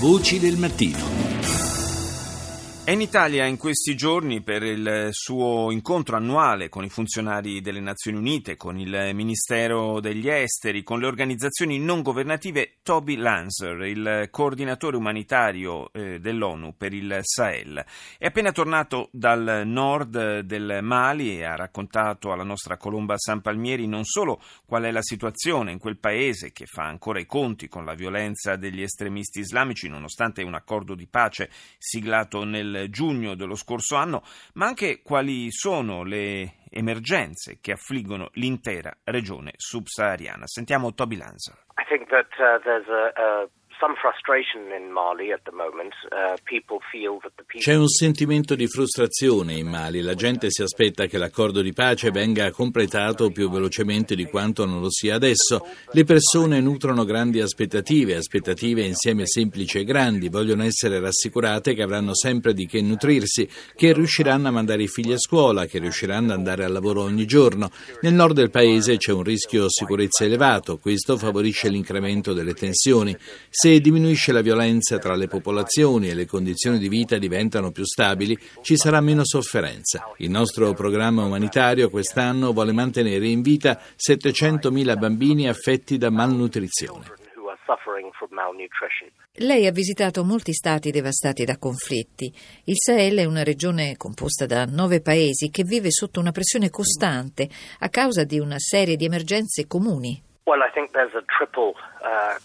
Voci del mattino. È in Italia in questi giorni per il suo incontro annuale con i funzionari delle Nazioni Unite, con il Ministero degli Esteri, con le organizzazioni non governative Toby Lanzer, il coordinatore umanitario eh, dell'ONU per il Sahel. È appena tornato dal nord del Mali e ha raccontato alla nostra Colomba San Palmieri non solo qual è la situazione in quel paese che fa ancora i conti con la violenza degli estremisti islamici nonostante un accordo di pace siglato nel giugno dello scorso anno, ma anche quali sono le emergenze che affliggono l'intera regione subsahariana. Sentiamo Toby Lanza. I think that uh, C'è un sentimento di frustrazione in Mali. La gente si aspetta che l'accordo di pace venga completato più velocemente di quanto non lo sia adesso. Le persone nutrono grandi aspettative, aspettative insieme semplici e grandi. Vogliono essere rassicurate che avranno sempre di che nutrirsi, che riusciranno a mandare i figli a scuola, che riusciranno ad andare al lavoro ogni giorno. Nel nord del paese c'è un rischio sicurezza elevato. Questo favorisce l'incremento delle tensioni. Se se diminuisce la violenza tra le popolazioni e le condizioni di vita diventano più stabili, ci sarà meno sofferenza. Il nostro programma umanitario quest'anno vuole mantenere in vita 700.000 bambini affetti da malnutrizione. Lei ha visitato molti stati devastati da conflitti. Il Sahel è una regione composta da nove paesi che vive sotto una pressione costante a causa di una serie di emergenze comuni. Uh,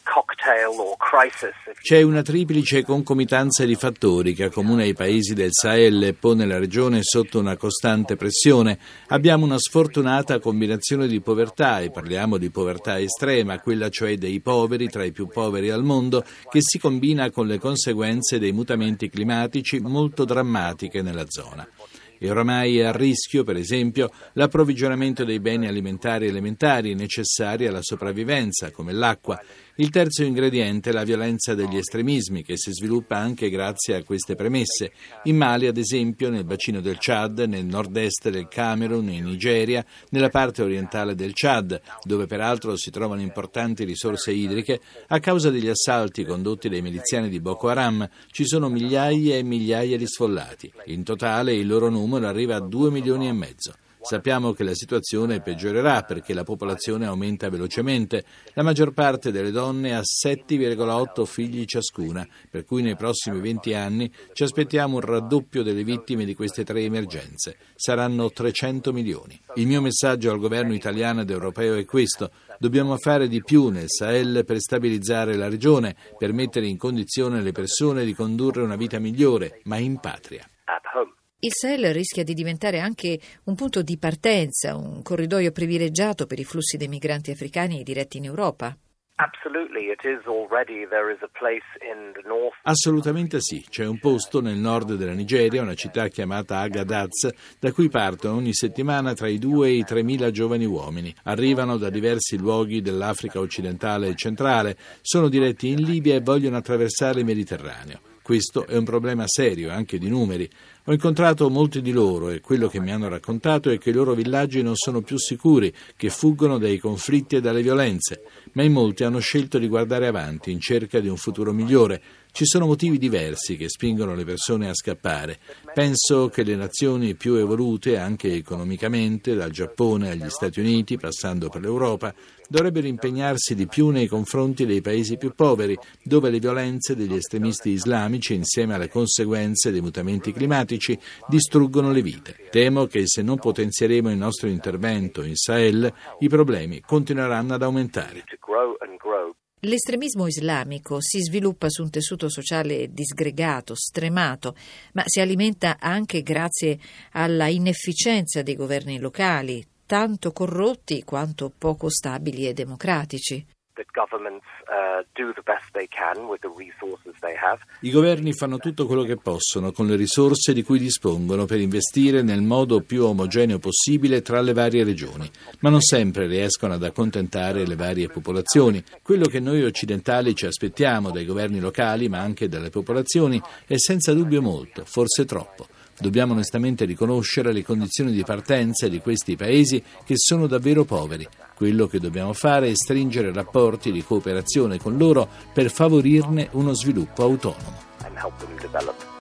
C'è una triplice concomitanza di fattori che accomuna i paesi del Sahel e pone la regione sotto una costante pressione. Abbiamo una sfortunata combinazione di povertà, e parliamo di povertà estrema, quella cioè dei poveri tra i più poveri al mondo, che si combina con le conseguenze dei mutamenti climatici molto drammatiche nella zona e oramai è a rischio, per esempio, l'approvvigionamento dei beni alimentari elementari necessari alla sopravvivenza, come l'acqua, il terzo ingrediente è la violenza degli estremismi, che si sviluppa anche grazie a queste premesse. In Mali, ad esempio, nel bacino del Chad, nel nord-est del Camerun, in Nigeria, nella parte orientale del Chad, dove peraltro si trovano importanti risorse idriche, a causa degli assalti condotti dai miliziani di Boko Haram, ci sono migliaia e migliaia di sfollati. In totale il loro numero arriva a due milioni e mezzo. Sappiamo che la situazione peggiorerà perché la popolazione aumenta velocemente. La maggior parte delle donne ha 7,8 figli ciascuna, per cui nei prossimi 20 anni ci aspettiamo un raddoppio delle vittime di queste tre emergenze. Saranno 300 milioni. Il mio messaggio al governo italiano ed europeo è questo. Dobbiamo fare di più nel Sahel per stabilizzare la regione, per mettere in condizione le persone di condurre una vita migliore, ma in patria. Il Sahel rischia di diventare anche un punto di partenza, un corridoio privilegiato per i flussi dei migranti africani diretti in Europa. Assolutamente sì, c'è un posto nel nord della Nigeria, una città chiamata Agadaz, da cui partono ogni settimana tra i 2 e i 3 mila giovani uomini. Arrivano da diversi luoghi dell'Africa occidentale e centrale, sono diretti in Libia e vogliono attraversare il Mediterraneo. Questo è un problema serio, anche di numeri. Ho incontrato molti di loro e quello che mi hanno raccontato è che i loro villaggi non sono più sicuri, che fuggono dai conflitti e dalle violenze, ma in molti hanno scelto di guardare avanti in cerca di un futuro migliore. Ci sono motivi diversi che spingono le persone a scappare. Penso che le nazioni più evolute, anche economicamente, dal Giappone agli Stati Uniti, passando per l'Europa, dovrebbero impegnarsi di più nei confronti dei paesi più poveri, dove le violenze degli estremisti islamici, insieme alle conseguenze dei mutamenti climatici, distruggono le vite. Temo che se non potenzieremo il nostro intervento in Sahel, i problemi continueranno ad aumentare. L'estremismo islamico si sviluppa su un tessuto sociale disgregato, stremato, ma si alimenta anche grazie alla inefficienza dei governi locali, tanto corrotti quanto poco stabili e democratici. I governi fanno tutto quello che possono con le risorse di cui dispongono per investire nel modo più omogeneo possibile tra le varie regioni, ma non sempre riescono ad accontentare le varie popolazioni. Quello che noi occidentali ci aspettiamo dai governi locali, ma anche dalle popolazioni, è senza dubbio molto, forse troppo. Dobbiamo onestamente riconoscere le condizioni di partenza di questi paesi che sono davvero poveri. Quello che dobbiamo fare è stringere rapporti di cooperazione con loro per favorirne uno sviluppo autonomo.